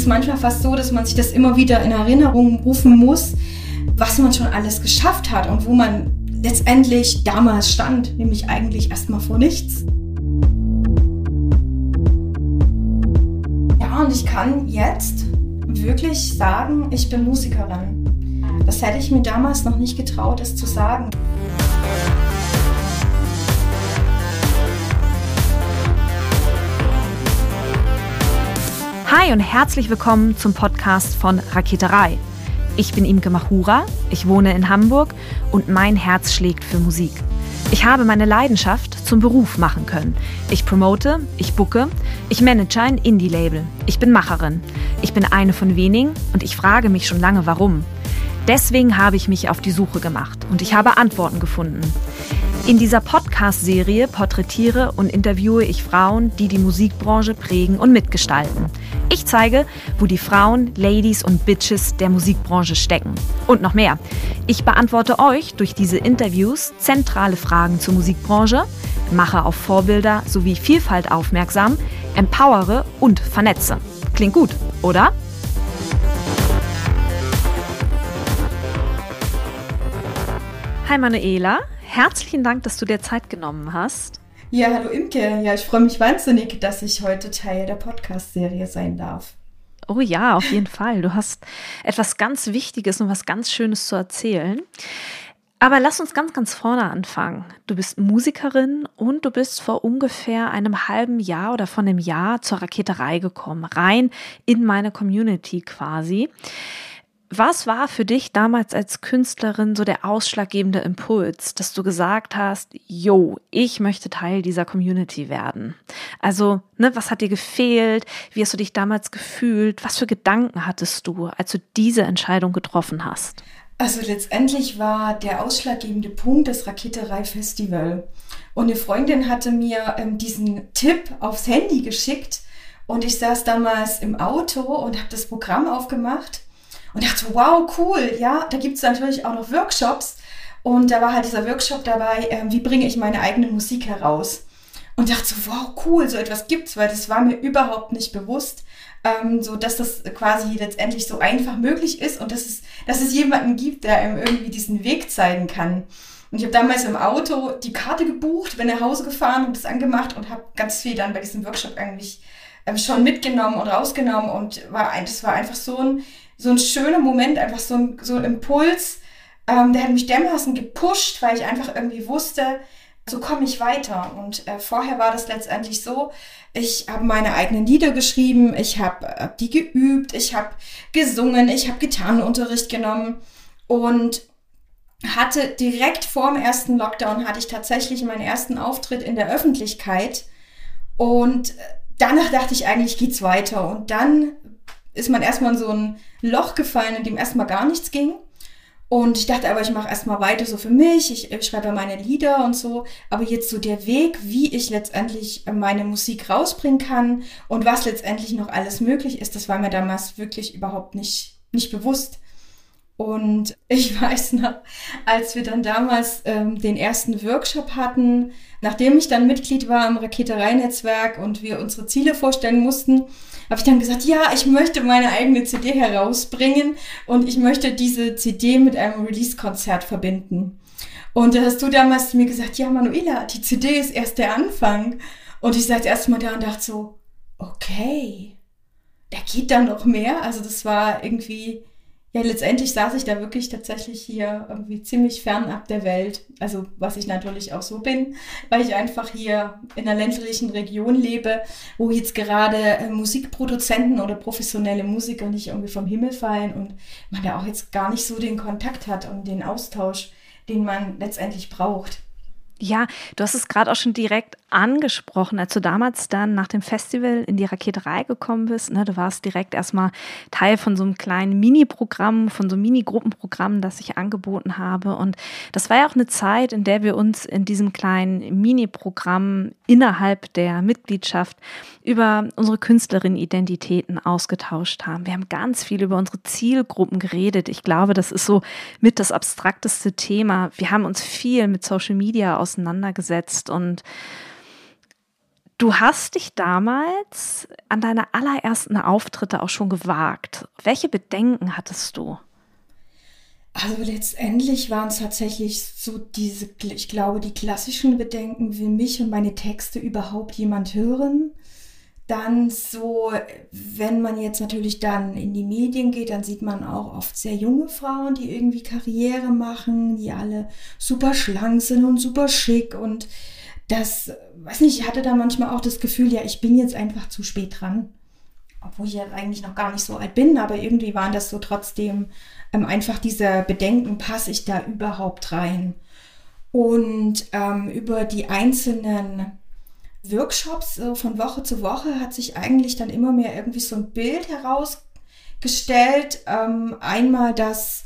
ist manchmal fast so, dass man sich das immer wieder in Erinnerung rufen muss, was man schon alles geschafft hat und wo man letztendlich damals stand, nämlich eigentlich erstmal vor nichts. Ja, und ich kann jetzt wirklich sagen, ich bin Musikerin. Das hätte ich mir damals noch nicht getraut, es zu sagen. Hi und herzlich willkommen zum Podcast von Raketerei. Ich bin Imke Machura, ich wohne in Hamburg und mein Herz schlägt für Musik. Ich habe meine Leidenschaft zum Beruf machen können. Ich promote, ich booke, ich manage ein Indie-Label. Ich bin Macherin. Ich bin eine von wenigen und ich frage mich schon lange, warum. Deswegen habe ich mich auf die Suche gemacht und ich habe Antworten gefunden. In dieser Podcast-Serie porträtiere und interviewe ich Frauen, die die Musikbranche prägen und mitgestalten. Ich zeige, wo die Frauen, Ladies und Bitches der Musikbranche stecken. Und noch mehr. Ich beantworte euch durch diese Interviews zentrale Fragen zur Musikbranche, mache auf Vorbilder sowie Vielfalt aufmerksam, empowere und vernetze. Klingt gut, oder? Hi Manuela, herzlichen Dank, dass du dir Zeit genommen hast. Ja, hallo Imke. Ja, ich freue mich wahnsinnig, dass ich heute Teil der Podcast-Serie sein darf. Oh ja, auf jeden Fall. Du hast etwas ganz Wichtiges und was ganz Schönes zu erzählen. Aber lass uns ganz, ganz vorne anfangen. Du bist Musikerin und du bist vor ungefähr einem halben Jahr oder von einem Jahr zur Raketerei gekommen, rein in meine Community quasi. Was war für dich damals als Künstlerin so der ausschlaggebende Impuls, dass du gesagt hast, yo, ich möchte Teil dieser Community werden? Also, ne, was hat dir gefehlt? Wie hast du dich damals gefühlt? Was für Gedanken hattest du, als du diese Entscheidung getroffen hast? Also letztendlich war der ausschlaggebende Punkt das Raketerei-Festival. Und eine Freundin hatte mir ähm, diesen Tipp aufs Handy geschickt und ich saß damals im Auto und habe das Programm aufgemacht und dachte, wow, cool, ja, da gibt es natürlich auch noch Workshops. Und da war halt dieser Workshop dabei, äh, wie bringe ich meine eigene Musik heraus. Und dachte so, wow, cool, so etwas gibt's, weil das war mir überhaupt nicht bewusst, ähm, so dass das quasi letztendlich so einfach möglich ist und dass es, dass es jemanden gibt, der einem irgendwie diesen Weg zeigen kann. Und ich habe damals im Auto die Karte gebucht, bin nach Hause gefahren und das angemacht und habe ganz viel dann bei diesem Workshop eigentlich ähm, schon mitgenommen und rausgenommen und war, das war einfach so ein so ein schöner Moment, einfach so ein, so ein Impuls, ähm, der hat mich dermaßen gepusht, weil ich einfach irgendwie wusste, so komme ich weiter. Und äh, vorher war das letztendlich so, ich habe meine eigenen Lieder geschrieben, ich habe äh, die geübt, ich habe gesungen, ich habe Gitarrenunterricht genommen und hatte direkt vor dem ersten Lockdown hatte ich tatsächlich meinen ersten Auftritt in der Öffentlichkeit. Und äh, danach dachte ich eigentlich geht's weiter. Und dann ist man erstmal in so ein Loch gefallen, in dem erstmal gar nichts ging. Und ich dachte aber, ich mache erstmal weiter so für mich, ich, ich schreibe meine Lieder und so. Aber jetzt so der Weg, wie ich letztendlich meine Musik rausbringen kann und was letztendlich noch alles möglich ist, das war mir damals wirklich überhaupt nicht, nicht bewusst. Und ich weiß noch, als wir dann damals ähm, den ersten Workshop hatten, nachdem ich dann Mitglied war im Raketerei-Netzwerk und wir unsere Ziele vorstellen mussten, habe ich dann gesagt, ja, ich möchte meine eigene CD herausbringen und ich möchte diese CD mit einem Release-Konzert verbinden. Und da hast du damals mir gesagt, ja, Manuela, die CD ist erst der Anfang. Und ich saß erstmal da und dachte so, okay, da geht dann noch mehr. Also das war irgendwie ja, letztendlich saß ich da wirklich tatsächlich hier irgendwie ziemlich fernab der Welt. Also, was ich natürlich auch so bin, weil ich einfach hier in einer ländlichen Region lebe, wo jetzt gerade äh, Musikproduzenten oder professionelle Musiker nicht irgendwie vom Himmel fallen und man da auch jetzt gar nicht so den Kontakt hat und den Austausch, den man letztendlich braucht. Ja, du hast es gerade auch schon direkt angesprochen, als du damals dann nach dem Festival in die Raketerei gekommen bist. Ne, du warst direkt erstmal Teil von so einem kleinen Mini-Programm, von so einem Mini-Gruppenprogramm, das ich angeboten habe. Und das war ja auch eine Zeit, in der wir uns in diesem kleinen Mini-Programm innerhalb der Mitgliedschaft über unsere Künstlerinnen-Identitäten ausgetauscht haben. Wir haben ganz viel über unsere Zielgruppen geredet. Ich glaube, das ist so mit das abstrakteste Thema. Wir haben uns viel mit Social Media auseinandergesetzt und Du hast dich damals an deine allerersten Auftritte auch schon gewagt. Welche Bedenken hattest du? Also letztendlich waren es tatsächlich so diese, ich glaube, die klassischen Bedenken, will mich und meine Texte überhaupt jemand hören? Dann so, wenn man jetzt natürlich dann in die Medien geht, dann sieht man auch oft sehr junge Frauen, die irgendwie Karriere machen, die alle super schlank sind und super schick und das, weiß nicht, ich hatte da manchmal auch das Gefühl, ja, ich bin jetzt einfach zu spät dran. Obwohl ich ja eigentlich noch gar nicht so alt bin, aber irgendwie waren das so trotzdem ähm, einfach diese Bedenken, passe ich da überhaupt rein? Und ähm, über die einzelnen Workshops äh, von Woche zu Woche hat sich eigentlich dann immer mehr irgendwie so ein Bild herausgestellt. Ähm, einmal, dass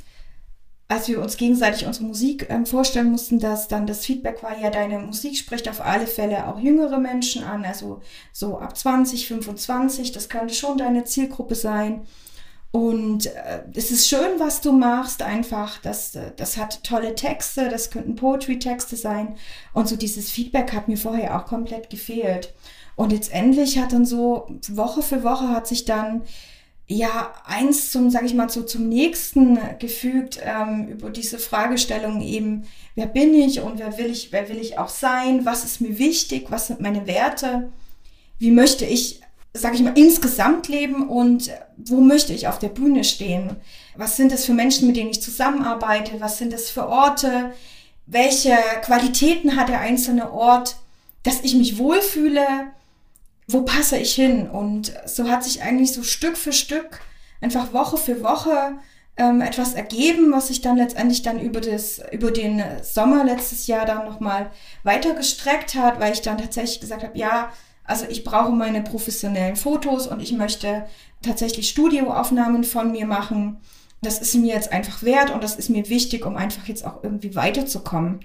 als wir uns gegenseitig unsere Musik ähm, vorstellen mussten, dass dann das Feedback war, ja, deine Musik spricht auf alle Fälle auch jüngere Menschen an, also so ab 20, 25, das könnte schon deine Zielgruppe sein. Und äh, es ist schön, was du machst, einfach, das, äh, das hat tolle Texte, das könnten Poetry-Texte sein. Und so dieses Feedback hat mir vorher auch komplett gefehlt. Und letztendlich hat dann so Woche für Woche hat sich dann ja eins zum, sage ich mal, so zum nächsten gefügt ähm, über diese Fragestellung eben, wer bin ich und wer will ich, wer will ich auch sein, was ist mir wichtig, was sind meine Werte, wie möchte ich, sage ich mal, insgesamt leben und wo möchte ich auf der Bühne stehen, was sind das für Menschen, mit denen ich zusammenarbeite, was sind das für Orte, welche Qualitäten hat der einzelne Ort, dass ich mich wohlfühle, wo passe ich hin? Und so hat sich eigentlich so Stück für Stück, einfach Woche für Woche ähm, etwas ergeben, was sich dann letztendlich dann über, das, über den Sommer letztes Jahr dann nochmal weiter gestreckt hat, weil ich dann tatsächlich gesagt habe, ja, also ich brauche meine professionellen Fotos und ich möchte tatsächlich Studioaufnahmen von mir machen. Das ist mir jetzt einfach wert und das ist mir wichtig, um einfach jetzt auch irgendwie weiterzukommen.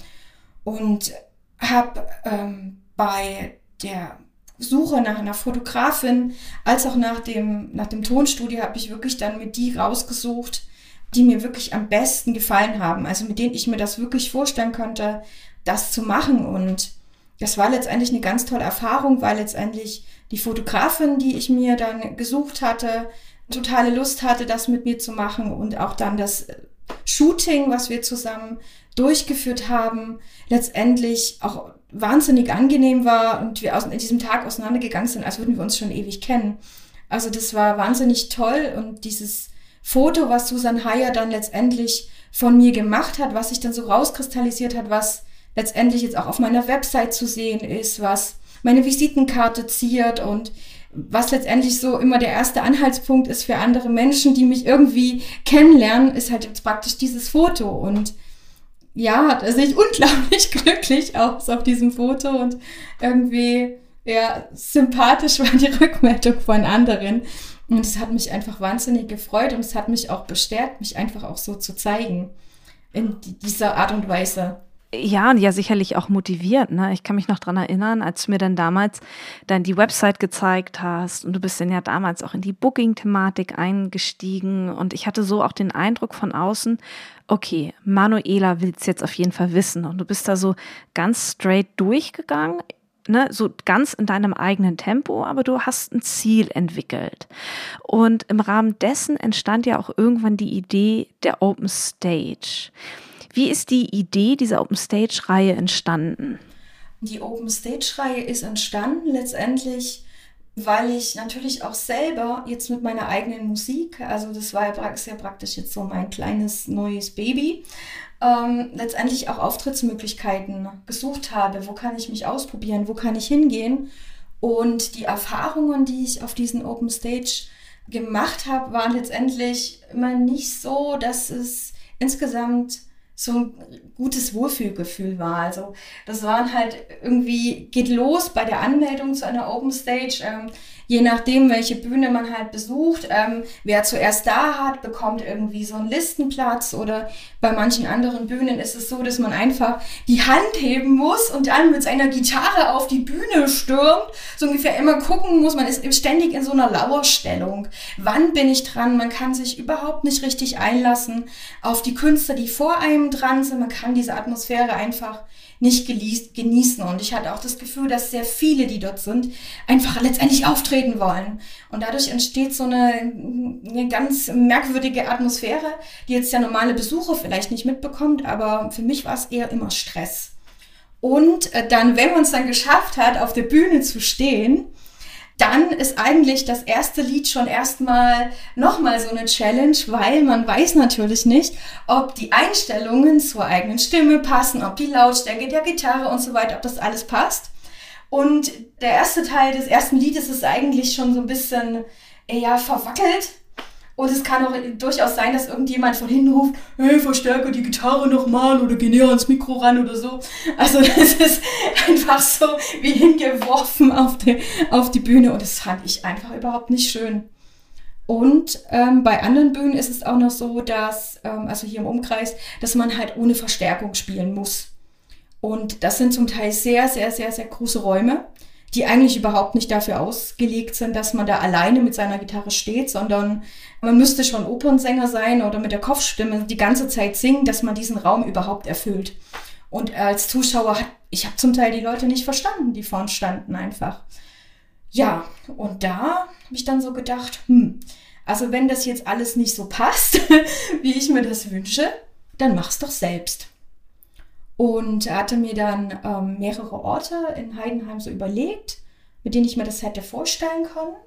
Und habe ähm, bei der Suche nach einer Fotografin, als auch nach dem, nach dem Tonstudio habe ich wirklich dann mit die rausgesucht, die mir wirklich am besten gefallen haben. Also mit denen ich mir das wirklich vorstellen konnte, das zu machen. Und das war letztendlich eine ganz tolle Erfahrung, weil letztendlich die Fotografin, die ich mir dann gesucht hatte, totale Lust hatte, das mit mir zu machen und auch dann das Shooting, was wir zusammen durchgeführt haben, letztendlich auch wahnsinnig angenehm war und wir aus, in diesem Tag auseinandergegangen sind, als würden wir uns schon ewig kennen. Also das war wahnsinnig toll und dieses Foto, was Susan Heyer dann letztendlich von mir gemacht hat, was sich dann so rauskristallisiert hat, was letztendlich jetzt auch auf meiner Website zu sehen ist, was meine Visitenkarte ziert und was letztendlich so immer der erste Anhaltspunkt ist für andere Menschen, die mich irgendwie kennenlernen, ist halt jetzt praktisch dieses Foto und ja, hat er sich unglaublich glücklich aus auf diesem Foto und irgendwie, ja, sympathisch war die Rückmeldung von anderen. Und es hat mich einfach wahnsinnig gefreut und es hat mich auch bestärkt, mich einfach auch so zu zeigen in dieser Art und Weise. Ja, und ja, sicherlich auch motiviert. Ne? Ich kann mich noch dran erinnern, als du mir dann damals dann die Website gezeigt hast und du bist dann ja damals auch in die Booking-Thematik eingestiegen und ich hatte so auch den Eindruck von außen, okay, Manuela will es jetzt auf jeden Fall wissen und du bist da so ganz straight durchgegangen, ne? so ganz in deinem eigenen Tempo, aber du hast ein Ziel entwickelt. Und im Rahmen dessen entstand ja auch irgendwann die Idee der Open Stage. Wie ist die Idee dieser Open Stage-Reihe entstanden? Die Open Stage-Reihe ist entstanden letztendlich, weil ich natürlich auch selber jetzt mit meiner eigenen Musik, also das war ja, ist ja praktisch jetzt so mein kleines neues Baby, ähm, letztendlich auch Auftrittsmöglichkeiten gesucht habe. Wo kann ich mich ausprobieren? Wo kann ich hingehen? Und die Erfahrungen, die ich auf diesen Open Stage gemacht habe, waren letztendlich immer nicht so, dass es insgesamt so ein gutes Wohlfühlgefühl war. Also das waren halt irgendwie, geht los bei der Anmeldung zu einer Open Stage. Ähm, je nachdem, welche Bühne man halt besucht, ähm, wer zuerst da hat, bekommt irgendwie so einen Listenplatz oder bei manchen anderen Bühnen ist es so, dass man einfach die Hand heben muss und dann mit seiner Gitarre auf die Bühne stürmt. So ungefähr immer gucken muss, man ist ständig in so einer Lauerstellung. Wann bin ich dran? Man kann sich überhaupt nicht richtig einlassen auf die Künstler, die vor einem dran sind. Man kann diese Atmosphäre einfach nicht genießen. Und ich hatte auch das Gefühl, dass sehr viele, die dort sind, einfach letztendlich auftreten wollen. Und dadurch entsteht so eine, eine ganz merkwürdige Atmosphäre, die jetzt der normale Besucher vielleicht nicht mitbekommt, aber für mich war es eher immer Stress. Und äh, dann, wenn man es dann geschafft hat, auf der Bühne zu stehen, dann ist eigentlich das erste Lied schon erstmal nochmal so eine Challenge, weil man weiß natürlich nicht, ob die Einstellungen zur eigenen Stimme passen, ob die Lautstärke der Gitarre und so weiter, ob das alles passt. Und der erste Teil des ersten Liedes ist eigentlich schon so ein bisschen, ja, verwackelt. Und es kann auch durchaus sein, dass irgendjemand von hinten ruft, hey, verstärke die Gitarre nochmal oder geh näher ans Mikro ran oder so. Also das ist einfach so wie hingeworfen auf die, auf die Bühne und das fand ich einfach überhaupt nicht schön. Und ähm, bei anderen Bühnen ist es auch noch so, dass, ähm, also hier im Umkreis, dass man halt ohne Verstärkung spielen muss. Und das sind zum Teil sehr, sehr, sehr, sehr große Räume die eigentlich überhaupt nicht dafür ausgelegt sind, dass man da alleine mit seiner Gitarre steht, sondern man müsste schon Opernsänger sein oder mit der Kopfstimme die ganze Zeit singen, dass man diesen Raum überhaupt erfüllt. Und als Zuschauer hat, ich habe zum Teil die Leute nicht verstanden, die vorn standen einfach. Ja, und da habe ich dann so gedacht, hm, also wenn das jetzt alles nicht so passt, wie ich mir das wünsche, dann mach's doch selbst. Und hatte mir dann ähm, mehrere Orte in Heidenheim so überlegt, mit denen ich mir das hätte vorstellen können.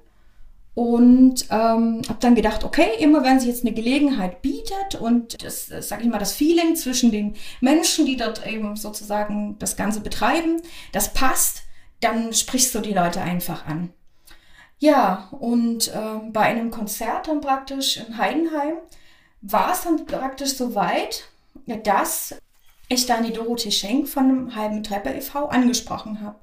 Und ähm, habe dann gedacht, okay, immer wenn sie jetzt eine Gelegenheit bietet und das, sage ich mal, das Feeling zwischen den Menschen, die dort eben sozusagen das Ganze betreiben, das passt, dann sprichst du die Leute einfach an. Ja, und ähm, bei einem Konzert dann praktisch in Heidenheim war es dann praktisch so weit, dass ich dann die Dorothee Schenk von dem halben Treppe e.V. angesprochen habe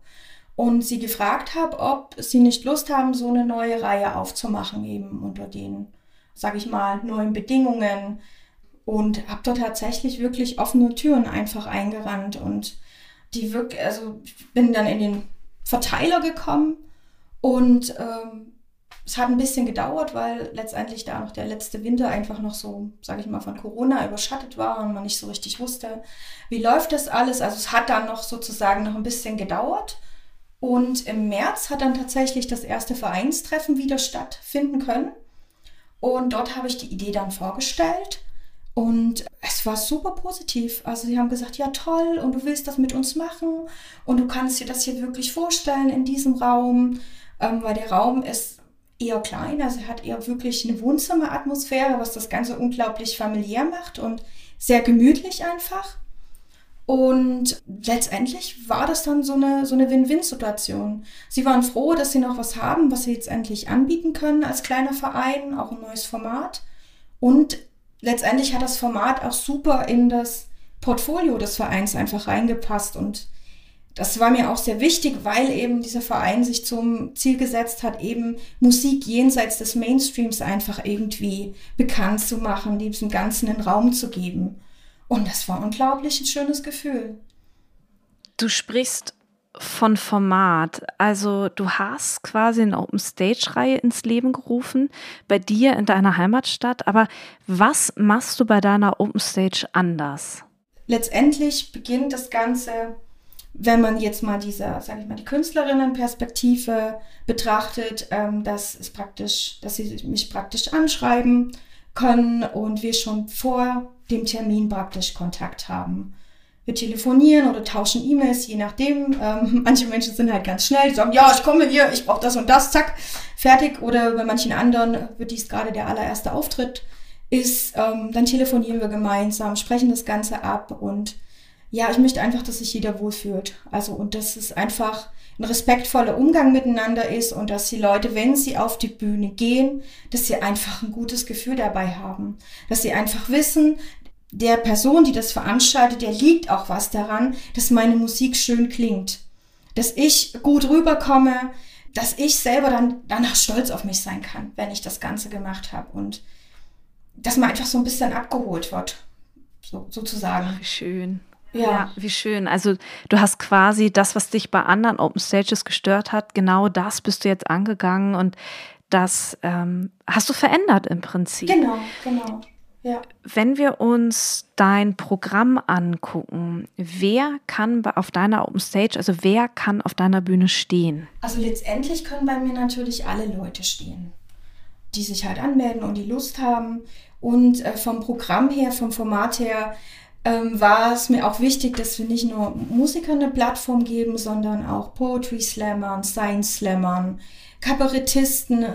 und sie gefragt habe, ob sie nicht Lust haben, so eine neue Reihe aufzumachen, eben unter den, sage ich mal, neuen Bedingungen. Und habe dort tatsächlich wirklich offene Türen einfach eingerannt und die wirklich, also bin dann in den Verteiler gekommen und ähm, es hat ein bisschen gedauert, weil letztendlich da noch der letzte Winter einfach noch so, sage ich mal, von Corona überschattet war und man nicht so richtig wusste, wie läuft das alles. Also es hat dann noch sozusagen noch ein bisschen gedauert. Und im März hat dann tatsächlich das erste Vereinstreffen wieder stattfinden können. Und dort habe ich die Idee dann vorgestellt. Und es war super positiv. Also sie haben gesagt, ja toll, und du willst das mit uns machen und du kannst dir das hier wirklich vorstellen in diesem Raum, ähm, weil der Raum ist eher klein, also hat eher wirklich eine Wohnzimmeratmosphäre, was das Ganze unglaublich familiär macht und sehr gemütlich einfach. Und letztendlich war das dann so eine, so eine Win-Win-Situation. Sie waren froh, dass sie noch was haben, was sie jetzt endlich anbieten können als kleiner Verein, auch ein neues Format. Und letztendlich hat das Format auch super in das Portfolio des Vereins einfach reingepasst und das war mir auch sehr wichtig, weil eben dieser Verein sich zum Ziel gesetzt hat, eben Musik jenseits des Mainstreams einfach irgendwie bekannt zu machen, diesem Ganzen einen Raum zu geben. Und das war unglaublich ein schönes Gefühl. Du sprichst von Format. Also du hast quasi eine Open Stage Reihe ins Leben gerufen bei dir in deiner Heimatstadt. Aber was machst du bei deiner Open Stage anders? Letztendlich beginnt das Ganze wenn man jetzt mal diese, sage ich mal, die Künstlerinnenperspektive betrachtet, ähm, dass es praktisch, dass sie mich praktisch anschreiben können und wir schon vor dem Termin praktisch Kontakt haben. Wir telefonieren oder tauschen E-Mails, je nachdem. Ähm, manche Menschen sind halt ganz schnell, die sagen, ja, ich komme hier, ich brauche das und das, zack, fertig. Oder bei manchen anderen wird dies gerade der allererste Auftritt ist, ähm, dann telefonieren wir gemeinsam, sprechen das Ganze ab und ja, ich möchte einfach, dass sich jeder wohlfühlt. Also, und dass es einfach ein respektvoller Umgang miteinander ist und dass die Leute, wenn sie auf die Bühne gehen, dass sie einfach ein gutes Gefühl dabei haben. Dass sie einfach wissen, der Person, die das veranstaltet, der liegt auch was daran, dass meine Musik schön klingt. Dass ich gut rüberkomme, dass ich selber dann danach stolz auf mich sein kann, wenn ich das Ganze gemacht habe und dass man einfach so ein bisschen abgeholt wird, so, sozusagen. Ach, schön. Ja. ja. wie schön. Also du hast quasi das, was dich bei anderen Open Stages gestört hat, genau das bist du jetzt angegangen und das ähm, hast du verändert im Prinzip. Genau, genau. Ja. Wenn wir uns dein Programm angucken, wer kann auf deiner Open Stage, also wer kann auf deiner Bühne stehen? Also letztendlich können bei mir natürlich alle Leute stehen, die sich halt anmelden und die Lust haben. Und äh, vom Programm her, vom Format her, ähm, war es mir auch wichtig, dass wir nicht nur Musikern eine Plattform geben, sondern auch Poetry Slammern, Science Slammern, Kabarettisten,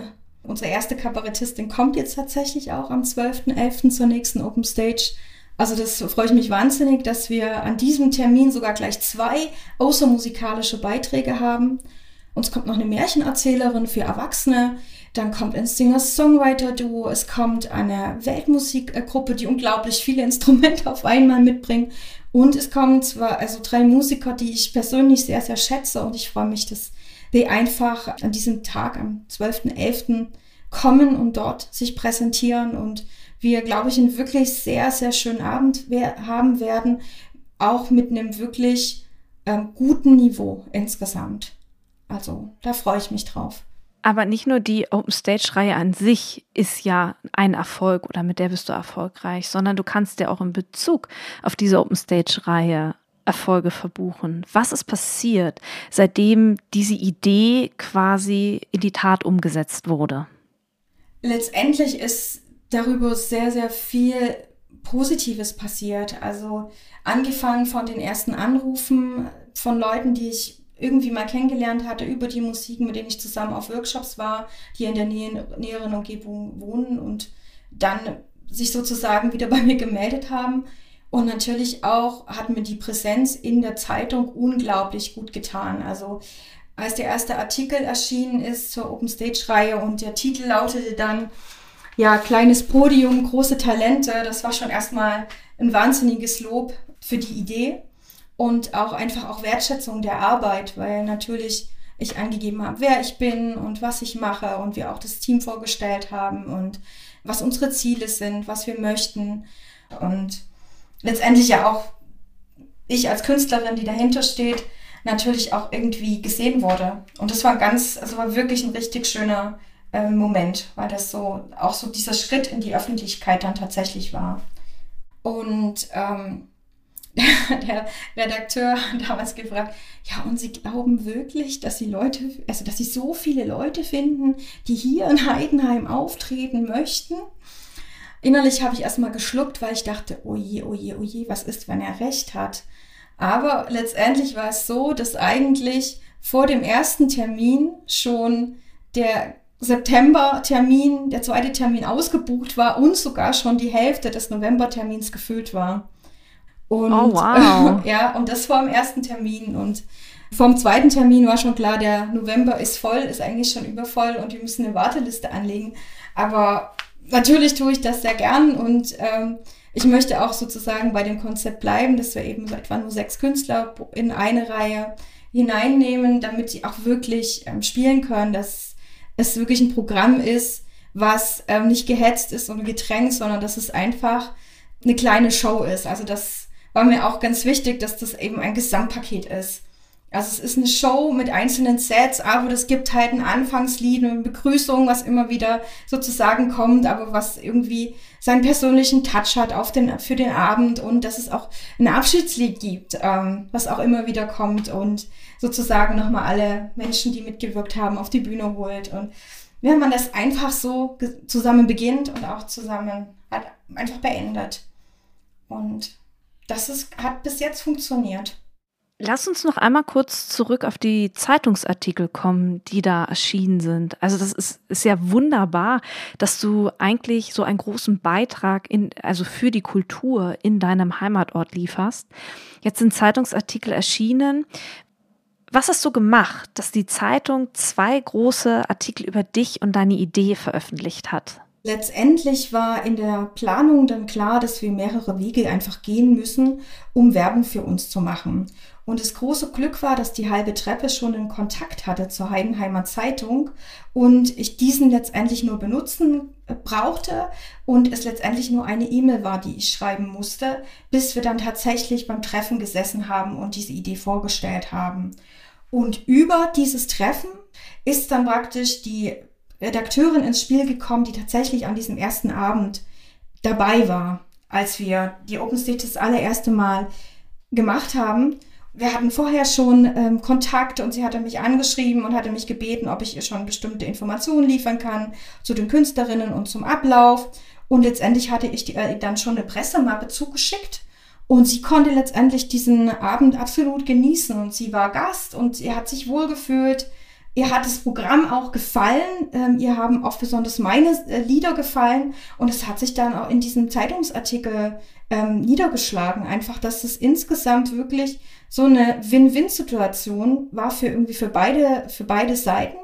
Unsere erste Kabarettistin kommt jetzt tatsächlich auch am 12.11. zur nächsten Open Stage. Also das freue ich mich wahnsinnig, dass wir an diesem Termin sogar gleich zwei außermusikalische Beiträge haben. Uns kommt noch eine Märchenerzählerin für Erwachsene. Dann kommt ein Singer-Songwriter-Duo. Es kommt eine Weltmusikgruppe, die unglaublich viele Instrumente auf einmal mitbringt. Und es kommen zwar also drei Musiker, die ich persönlich sehr, sehr schätze. Und ich freue mich, dass die einfach an diesem Tag, am 12.11., kommen und dort sich präsentieren und wir, glaube ich, einen wirklich sehr, sehr schönen Abend haben werden, auch mit einem wirklich ähm, guten Niveau insgesamt. Also da freue ich mich drauf. Aber nicht nur die Open Stage-Reihe an sich ist ja ein Erfolg oder mit der bist du erfolgreich, sondern du kannst ja auch in Bezug auf diese Open Stage-Reihe Erfolge verbuchen? Was ist passiert, seitdem diese Idee quasi in die Tat umgesetzt wurde? Letztendlich ist darüber sehr, sehr viel Positives passiert. Also angefangen von den ersten Anrufen von Leuten, die ich irgendwie mal kennengelernt hatte über die Musik, mit denen ich zusammen auf Workshops war, die in der Nähe, näheren Umgebung wohnen und dann sich sozusagen wieder bei mir gemeldet haben und natürlich auch hat mir die Präsenz in der Zeitung unglaublich gut getan. Also als der erste Artikel erschienen ist zur Open Stage Reihe und der Titel lautete dann, ja, kleines Podium, große Talente, das war schon erstmal ein wahnsinniges Lob für die Idee und auch einfach auch Wertschätzung der Arbeit, weil natürlich ich angegeben habe, wer ich bin und was ich mache und wir auch das Team vorgestellt haben und was unsere Ziele sind, was wir möchten und letztendlich ja auch ich als Künstlerin, die dahinter steht, natürlich auch irgendwie gesehen wurde. Und das war ganz, also war wirklich ein richtig schöner äh, Moment, weil das so auch so dieser Schritt in die Öffentlichkeit dann tatsächlich war. Und ähm, der Redakteur damals gefragt, ja, und Sie glauben wirklich, dass Sie Leute, also dass Sie so viele Leute finden, die hier in Heidenheim auftreten möchten? Innerlich habe ich erstmal geschluckt, weil ich dachte, oje, oje, oje, was ist, wenn er recht hat? Aber letztendlich war es so, dass eigentlich vor dem ersten Termin schon der September-Termin, der zweite Termin ausgebucht war und sogar schon die Hälfte des November-Termins gefüllt war. Und, oh, wow. Ja, und das vor dem ersten Termin. Und vom zweiten Termin war schon klar, der November ist voll, ist eigentlich schon übervoll und wir müssen eine Warteliste anlegen. Aber natürlich tue ich das sehr gern und ähm, ich möchte auch sozusagen bei dem Konzept bleiben, dass wir eben so etwa nur sechs Künstler in eine Reihe hineinnehmen, damit sie auch wirklich ähm, spielen können, dass es wirklich ein Programm ist, was ähm, nicht gehetzt ist und gedrängt, sondern dass es einfach eine kleine Show ist. Also das war mir auch ganz wichtig, dass das eben ein Gesamtpaket ist. Also es ist eine Show mit einzelnen Sets, aber es gibt halt ein Anfangslied, eine Begrüßung, was immer wieder sozusagen kommt, aber was irgendwie seinen persönlichen Touch hat auf den, für den Abend und dass es auch ein Abschiedslied gibt, ähm, was auch immer wieder kommt und sozusagen nochmal alle Menschen, die mitgewirkt haben, auf die Bühne holt. Und wenn man das einfach so zusammen beginnt und auch zusammen hat einfach beendet. Und das ist, hat bis jetzt funktioniert. Lass uns noch einmal kurz zurück auf die Zeitungsartikel kommen, die da erschienen sind. Also das ist, ist ja wunderbar, dass du eigentlich so einen großen Beitrag in, also für die Kultur in deinem Heimatort lieferst. Jetzt sind Zeitungsartikel erschienen. Was hast du gemacht, dass die Zeitung zwei große Artikel über dich und deine Idee veröffentlicht hat? Letztendlich war in der Planung dann klar, dass wir mehrere Wege einfach gehen müssen, um Werbung für uns zu machen. Und das große Glück war, dass die halbe Treppe schon einen Kontakt hatte zur Heidenheimer Zeitung und ich diesen letztendlich nur benutzen äh, brauchte und es letztendlich nur eine E-Mail war, die ich schreiben musste, bis wir dann tatsächlich beim Treffen gesessen haben und diese Idee vorgestellt haben. Und über dieses Treffen ist dann praktisch die Redakteurin ins Spiel gekommen, die tatsächlich an diesem ersten Abend dabei war, als wir die OpenStage das allererste Mal gemacht haben wir hatten vorher schon ähm, Kontakt und sie hatte mich angeschrieben und hatte mich gebeten, ob ich ihr schon bestimmte Informationen liefern kann zu den Künstlerinnen und zum Ablauf. Und letztendlich hatte ich die, äh, dann schon eine Pressemappe zugeschickt. Und sie konnte letztendlich diesen Abend absolut genießen. Und sie war Gast und sie hat sich wohlgefühlt. Ihr hat das Programm auch gefallen. Ähm, ihr haben auch besonders meine äh, Lieder gefallen. Und es hat sich dann auch in diesem Zeitungsartikel ähm, niedergeschlagen. Einfach, dass es insgesamt wirklich so eine Win-Win-Situation war für irgendwie für beide, für beide Seiten.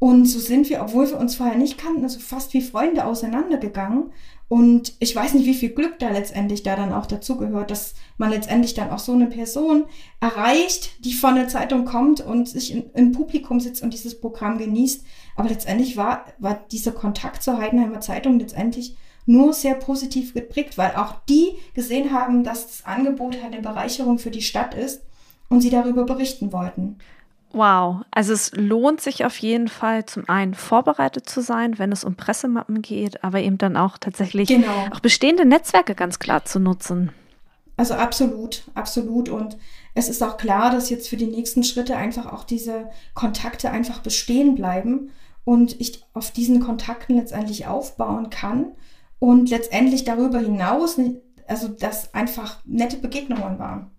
Und so sind wir, obwohl wir uns vorher nicht kannten, also fast wie Freunde auseinandergegangen. Und ich weiß nicht, wie viel Glück da letztendlich da dann auch dazugehört, dass man letztendlich dann auch so eine Person erreicht, die von der Zeitung kommt und sich in, im Publikum sitzt und dieses Programm genießt. Aber letztendlich war, war dieser Kontakt zur Heidenheimer Zeitung letztendlich nur sehr positiv geprägt, weil auch die gesehen haben, dass das Angebot eine Bereicherung für die Stadt ist und sie darüber berichten wollten. Wow, also es lohnt sich auf jeden Fall zum einen vorbereitet zu sein, wenn es um Pressemappen geht, aber eben dann auch tatsächlich genau. auch bestehende Netzwerke ganz klar zu nutzen. Also absolut, absolut. Und es ist auch klar, dass jetzt für die nächsten Schritte einfach auch diese Kontakte einfach bestehen bleiben und ich auf diesen Kontakten letztendlich aufbauen kann und letztendlich darüber hinaus, also dass einfach nette Begegnungen waren.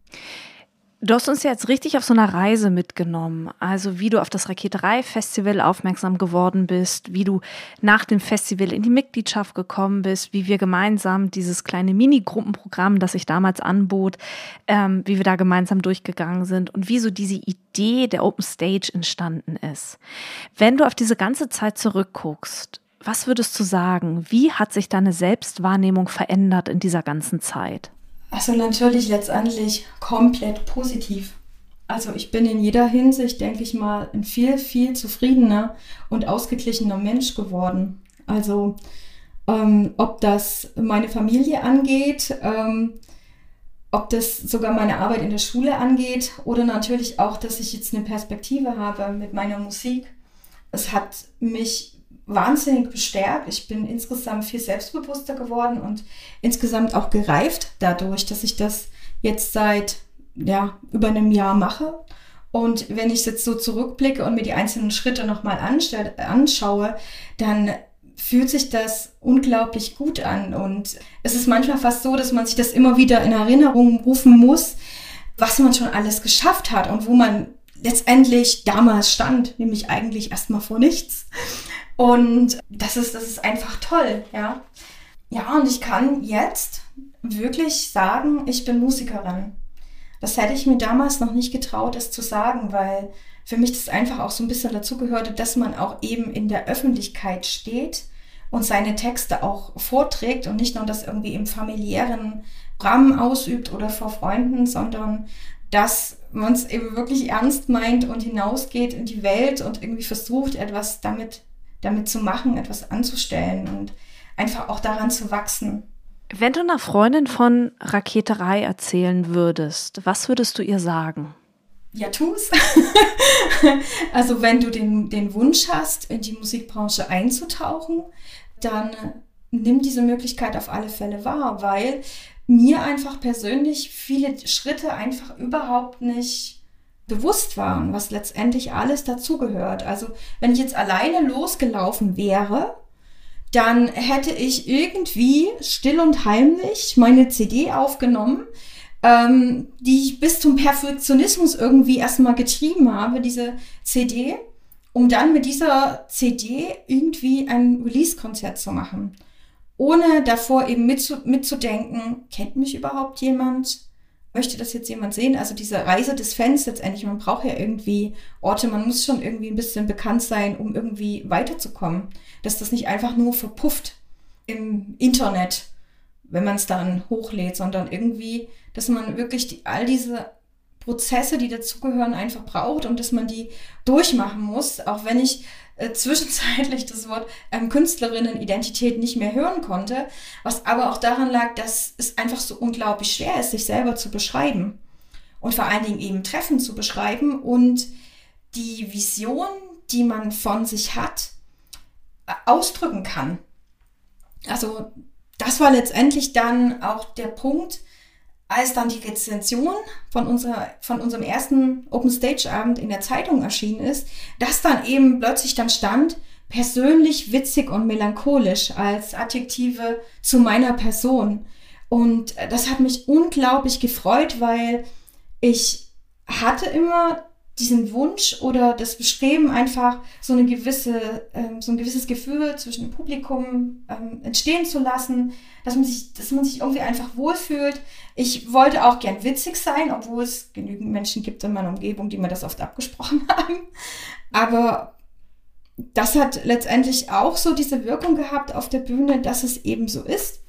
Du hast uns jetzt richtig auf so einer Reise mitgenommen. Also wie du auf das Raketerei-Festival aufmerksam geworden bist, wie du nach dem Festival in die Mitgliedschaft gekommen bist, wie wir gemeinsam dieses kleine Mini-Gruppenprogramm, das sich damals anbot, ähm, wie wir da gemeinsam durchgegangen sind und wie so diese Idee der Open Stage entstanden ist. Wenn du auf diese ganze Zeit zurückguckst, was würdest du sagen? Wie hat sich deine Selbstwahrnehmung verändert in dieser ganzen Zeit? Also natürlich letztendlich komplett positiv. Also ich bin in jeder Hinsicht, denke ich mal, ein viel, viel zufriedener und ausgeglichener Mensch geworden. Also ähm, ob das meine Familie angeht, ähm, ob das sogar meine Arbeit in der Schule angeht oder natürlich auch, dass ich jetzt eine Perspektive habe mit meiner Musik. Es hat mich wahnsinnig bestärkt. Ich bin insgesamt viel selbstbewusster geworden und insgesamt auch gereift dadurch, dass ich das jetzt seit ja, über einem Jahr mache. Und wenn ich jetzt so zurückblicke und mir die einzelnen Schritte nochmal anschaue, dann fühlt sich das unglaublich gut an. Und es ist manchmal fast so, dass man sich das immer wieder in Erinnerung rufen muss, was man schon alles geschafft hat und wo man letztendlich damals stand, nämlich eigentlich erstmal vor nichts. Und das ist, das ist einfach toll, ja. Ja, und ich kann jetzt wirklich sagen, ich bin Musikerin. Das hätte ich mir damals noch nicht getraut, es zu sagen, weil für mich das einfach auch so ein bisschen dazugehörte, dass man auch eben in der Öffentlichkeit steht und seine Texte auch vorträgt und nicht nur das irgendwie im familiären Rahmen ausübt oder vor Freunden, sondern dass man es eben wirklich ernst meint und hinausgeht in die Welt und irgendwie versucht, etwas damit damit zu machen, etwas anzustellen und einfach auch daran zu wachsen. Wenn du einer Freundin von Raketerei erzählen würdest, was würdest du ihr sagen? Ja, tu's. also wenn du den, den Wunsch hast, in die Musikbranche einzutauchen, dann nimm diese Möglichkeit auf alle Fälle wahr, weil mir einfach persönlich viele Schritte einfach überhaupt nicht bewusst waren, was letztendlich alles dazugehört. Also wenn ich jetzt alleine losgelaufen wäre, dann hätte ich irgendwie still und heimlich meine CD aufgenommen, ähm, die ich bis zum Perfektionismus irgendwie erstmal getrieben habe, diese CD, um dann mit dieser CD irgendwie ein Release-Konzert zu machen. Ohne davor eben mitzu mitzudenken, kennt mich überhaupt jemand? Möchte das jetzt jemand sehen? Also diese Reise des Fans letztendlich, man braucht ja irgendwie Orte, man muss schon irgendwie ein bisschen bekannt sein, um irgendwie weiterzukommen. Dass das nicht einfach nur verpufft. im Internet, wenn man es dann hochlädt, sondern irgendwie, dass man wirklich die, all diese Prozesse, die dazugehören, einfach braucht und dass man die durchmachen muss, auch wenn ich äh, zwischenzeitlich das Wort ähm, Künstlerinnen-Identität nicht mehr hören konnte, was aber auch daran lag, dass es einfach so unglaublich schwer ist, sich selber zu beschreiben und vor allen Dingen eben Treffen zu beschreiben und die Vision, die man von sich hat, äh, ausdrücken kann. Also das war letztendlich dann auch der Punkt, als dann die Rezension von, unserer, von unserem ersten Open Stage Abend in der Zeitung erschienen ist, dass dann eben plötzlich dann stand, persönlich witzig und melancholisch als Adjektive zu meiner Person. Und das hat mich unglaublich gefreut, weil ich hatte immer diesen Wunsch oder das Bestreben einfach so eine gewisse, ähm, so ein gewisses Gefühl zwischen dem Publikum ähm, entstehen zu lassen, dass man sich, dass man sich irgendwie einfach wohlfühlt. Ich wollte auch gern witzig sein, obwohl es genügend Menschen gibt in meiner Umgebung, die mir das oft abgesprochen haben. Aber das hat letztendlich auch so diese Wirkung gehabt auf der Bühne, dass es eben so ist.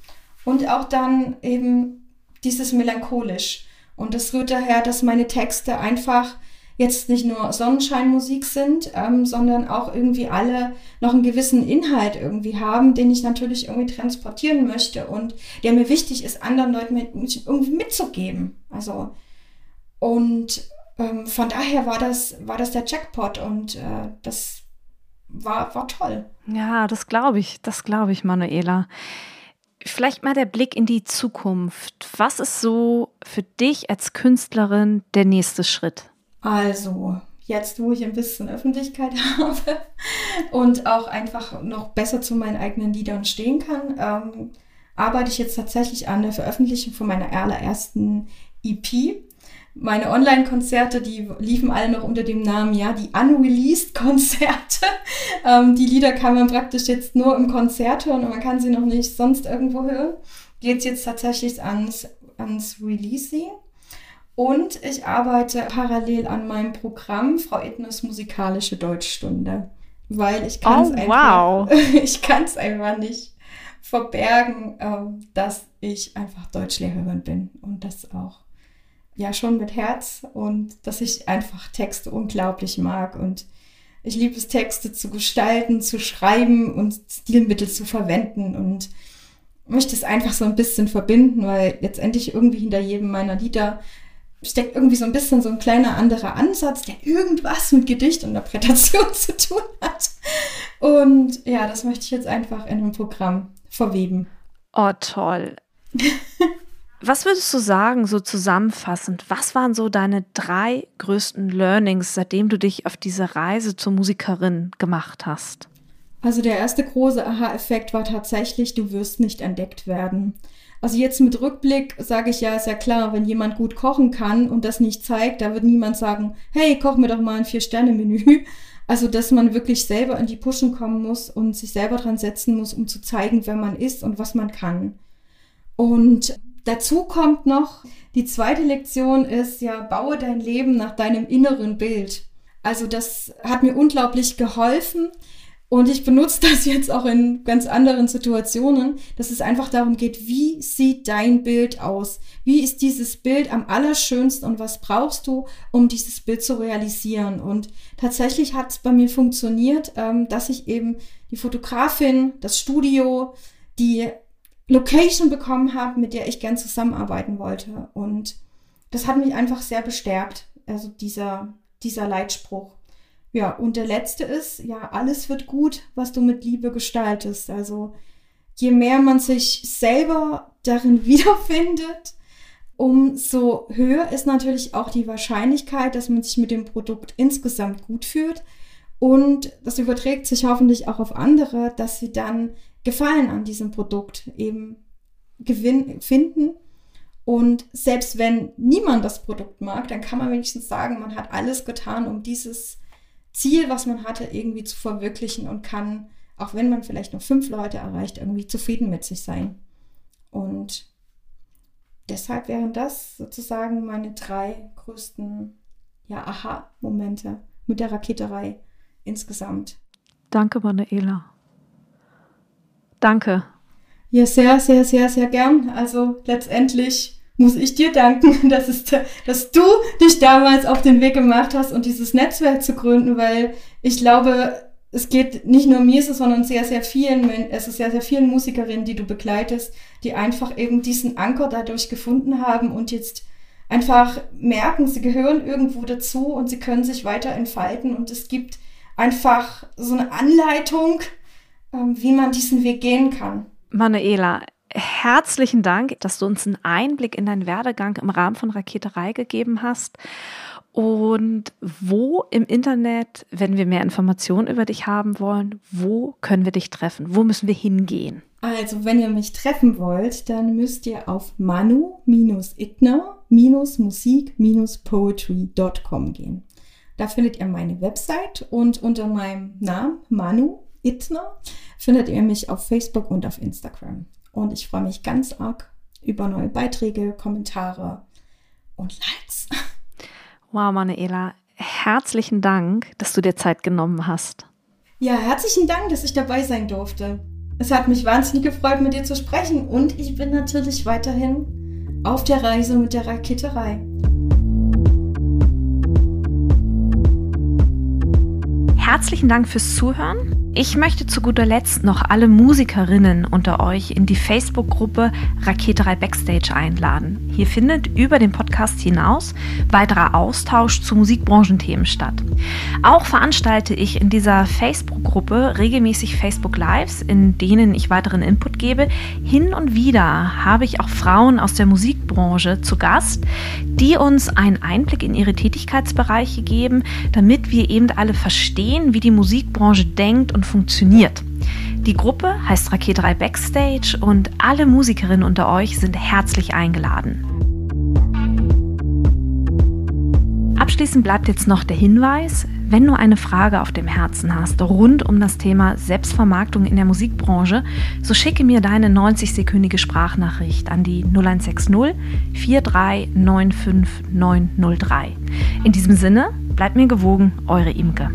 Und auch dann eben dieses melancholisch. Und das rührt daher, dass meine Texte einfach jetzt nicht nur Sonnenscheinmusik sind, ähm, sondern auch irgendwie alle noch einen gewissen Inhalt irgendwie haben, den ich natürlich irgendwie transportieren möchte und der mir wichtig ist, anderen Leuten mit, irgendwie mitzugeben. Also und ähm, von daher war das war das der Jackpot und äh, das war war toll. Ja, das glaube ich, das glaube ich, Manuela. Vielleicht mal der Blick in die Zukunft. Was ist so für dich als Künstlerin der nächste Schritt? Also, jetzt, wo ich ein bisschen Öffentlichkeit habe und auch einfach noch besser zu meinen eigenen Liedern stehen kann, ähm, arbeite ich jetzt tatsächlich an der Veröffentlichung von meiner allerersten EP. Meine Online-Konzerte, die liefen alle noch unter dem Namen, ja, die Unreleased-Konzerte. ähm, die Lieder kann man praktisch jetzt nur im Konzert hören und man kann sie noch nicht sonst irgendwo hören. Geht jetzt tatsächlich ans, ans Releasing. Und ich arbeite parallel an meinem Programm Frau Ednes musikalische Deutschstunde, weil ich kann es oh, einfach, wow. ich kann es einfach nicht verbergen, ähm, dass ich einfach Deutschlehrerin bin und das auch ja schon mit Herz und dass ich einfach Texte unglaublich mag und ich liebe es, Texte zu gestalten, zu schreiben und Stilmittel zu verwenden und möchte es einfach so ein bisschen verbinden, weil letztendlich irgendwie hinter jedem meiner Lieder steckt irgendwie so ein bisschen so ein kleiner anderer Ansatz, der irgendwas mit Gedicht und Interpretation zu tun hat. Und ja, das möchte ich jetzt einfach in einem Programm verweben. Oh, toll. was würdest du sagen, so zusammenfassend, was waren so deine drei größten Learnings, seitdem du dich auf diese Reise zur Musikerin gemacht hast? Also der erste große Aha-Effekt war tatsächlich, du wirst nicht entdeckt werden. Also jetzt mit Rückblick sage ich ja, ist ja klar, wenn jemand gut kochen kann und das nicht zeigt, da wird niemand sagen, hey, koch mir doch mal ein Vier-Sterne-Menü. Also, dass man wirklich selber in die Pushen kommen muss und sich selber dran setzen muss, um zu zeigen, wer man ist und was man kann. Und dazu kommt noch, die zweite Lektion ist ja, baue dein Leben nach deinem inneren Bild. Also das hat mir unglaublich geholfen, und ich benutze das jetzt auch in ganz anderen Situationen, dass es einfach darum geht, wie sieht dein Bild aus? Wie ist dieses Bild am allerschönsten und was brauchst du, um dieses Bild zu realisieren? Und tatsächlich hat es bei mir funktioniert, ähm, dass ich eben die Fotografin, das Studio, die Location bekommen habe, mit der ich gern zusammenarbeiten wollte. Und das hat mich einfach sehr bestärkt, also dieser, dieser Leitspruch. Ja, und der letzte ist, ja, alles wird gut, was du mit Liebe gestaltest. Also je mehr man sich selber darin wiederfindet, umso höher ist natürlich auch die Wahrscheinlichkeit, dass man sich mit dem Produkt insgesamt gut fühlt. Und das überträgt sich hoffentlich auch auf andere, dass sie dann Gefallen an diesem Produkt eben gewinn finden. Und selbst wenn niemand das Produkt mag, dann kann man wenigstens sagen, man hat alles getan, um dieses Ziel, was man hatte, irgendwie zu verwirklichen und kann, auch wenn man vielleicht nur fünf Leute erreicht, irgendwie zufrieden mit sich sein. Und deshalb wären das sozusagen meine drei größten ja, Aha-Momente mit der Raketerei insgesamt. Danke, Manuela. Danke. Ja, sehr, sehr, sehr, sehr gern. Also letztendlich muss ich dir danken, dass, es, dass du dich damals auf den Weg gemacht hast und dieses Netzwerk zu gründen, weil ich glaube, es geht nicht nur mir so, sondern sehr, sehr vielen, es ist sehr, sehr vielen Musikerinnen, die du begleitest, die einfach eben diesen Anker dadurch gefunden haben und jetzt einfach merken, sie gehören irgendwo dazu und sie können sich weiter entfalten und es gibt einfach so eine Anleitung, ähm, wie man diesen Weg gehen kann. Manuela, herzlichen Dank, dass du uns einen Einblick in deinen Werdegang im Rahmen von Raketerei gegeben hast. Und wo im Internet, wenn wir mehr Informationen über dich haben wollen, wo können wir dich treffen? Wo müssen wir hingehen? Also, wenn ihr mich treffen wollt, dann müsst ihr auf manu-itner-musik-poetry.com gehen. Da findet ihr meine Website und unter meinem Namen Manu Itner findet ihr mich auf Facebook und auf Instagram. Und ich freue mich ganz arg über neue Beiträge, Kommentare und Likes. Wow, Manuela, herzlichen Dank, dass du dir Zeit genommen hast. Ja, herzlichen Dank, dass ich dabei sein durfte. Es hat mich wahnsinnig gefreut, mit dir zu sprechen und ich bin natürlich weiterhin auf der Reise mit der Raketerei. Herzlichen Dank fürs Zuhören. Ich möchte zu guter Letzt noch alle Musikerinnen unter euch in die Facebook-Gruppe Raketerei Backstage einladen. Hier findet über den Podcast hinaus weiterer Austausch zu Musikbranchenthemen statt. Auch veranstalte ich in dieser Facebook-Gruppe regelmäßig Facebook Lives, in denen ich weiteren Input gebe. Hin und wieder habe ich auch Frauen aus der Musikbranche zu Gast, die uns einen Einblick in ihre Tätigkeitsbereiche geben, damit wir eben alle verstehen, wie die Musikbranche denkt und funktioniert. Die Gruppe heißt Raketerei Backstage und alle Musikerinnen unter euch sind herzlich eingeladen. Abschließend bleibt jetzt noch der Hinweis, wenn du eine Frage auf dem Herzen hast rund um das Thema Selbstvermarktung in der Musikbranche, so schicke mir deine 90-sekündige Sprachnachricht an die 0160 4395903. In diesem Sinne, bleibt mir gewogen, eure Imke.